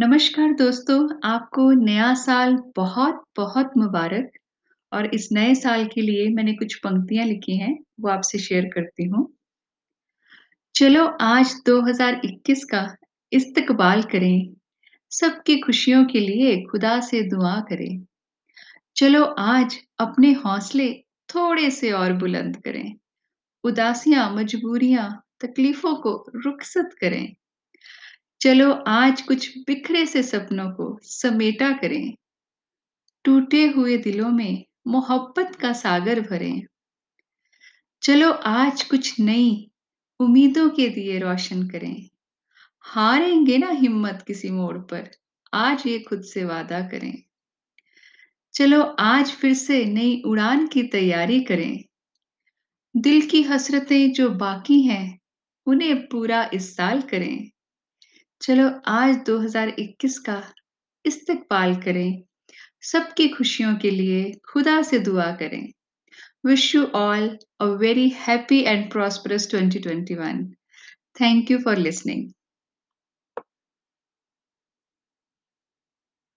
नमस्कार दोस्तों, आपको नया साल बहुत-बहुत मुबारक और इस नए साल के लिए मैंने कुछ पंक्तियाँ लिखी हैं, वो आपसे शेयर करती हूँ। चलो आज 2021 का इस्तकबाल करें, सबकी खुशियों के लिए खुदा से दुआ करें। चलो आज अपने हौसले थोड़े से और बुलंद करें, उदासियाँ मजबूरियाँ, तकलीफ़ों को रुखसत करें। चलो आज कुछ बिखरे से सपनों को समेटा करें। टूटे हुए दिलों में मोहब्बत का सागर भरें। चलो आज कुछ नई उम्मीदों के दिए रोशन करें। हारेंगे ना हिम्मत किसी मोड़ पर, आज ये खुद से वादा करें। चलो आज फिर से नई उड़ान की तैयारी करें। दिल की हसरतें जो बाकी हैं, उन्हें पूरा इस साल करें। चलो आज 2021 का इस्तकबाल करें। सबकी खुशियों के लिए खुदा से दुआ करें। Wish you all a very happy and prosperous 2021 thank you for listening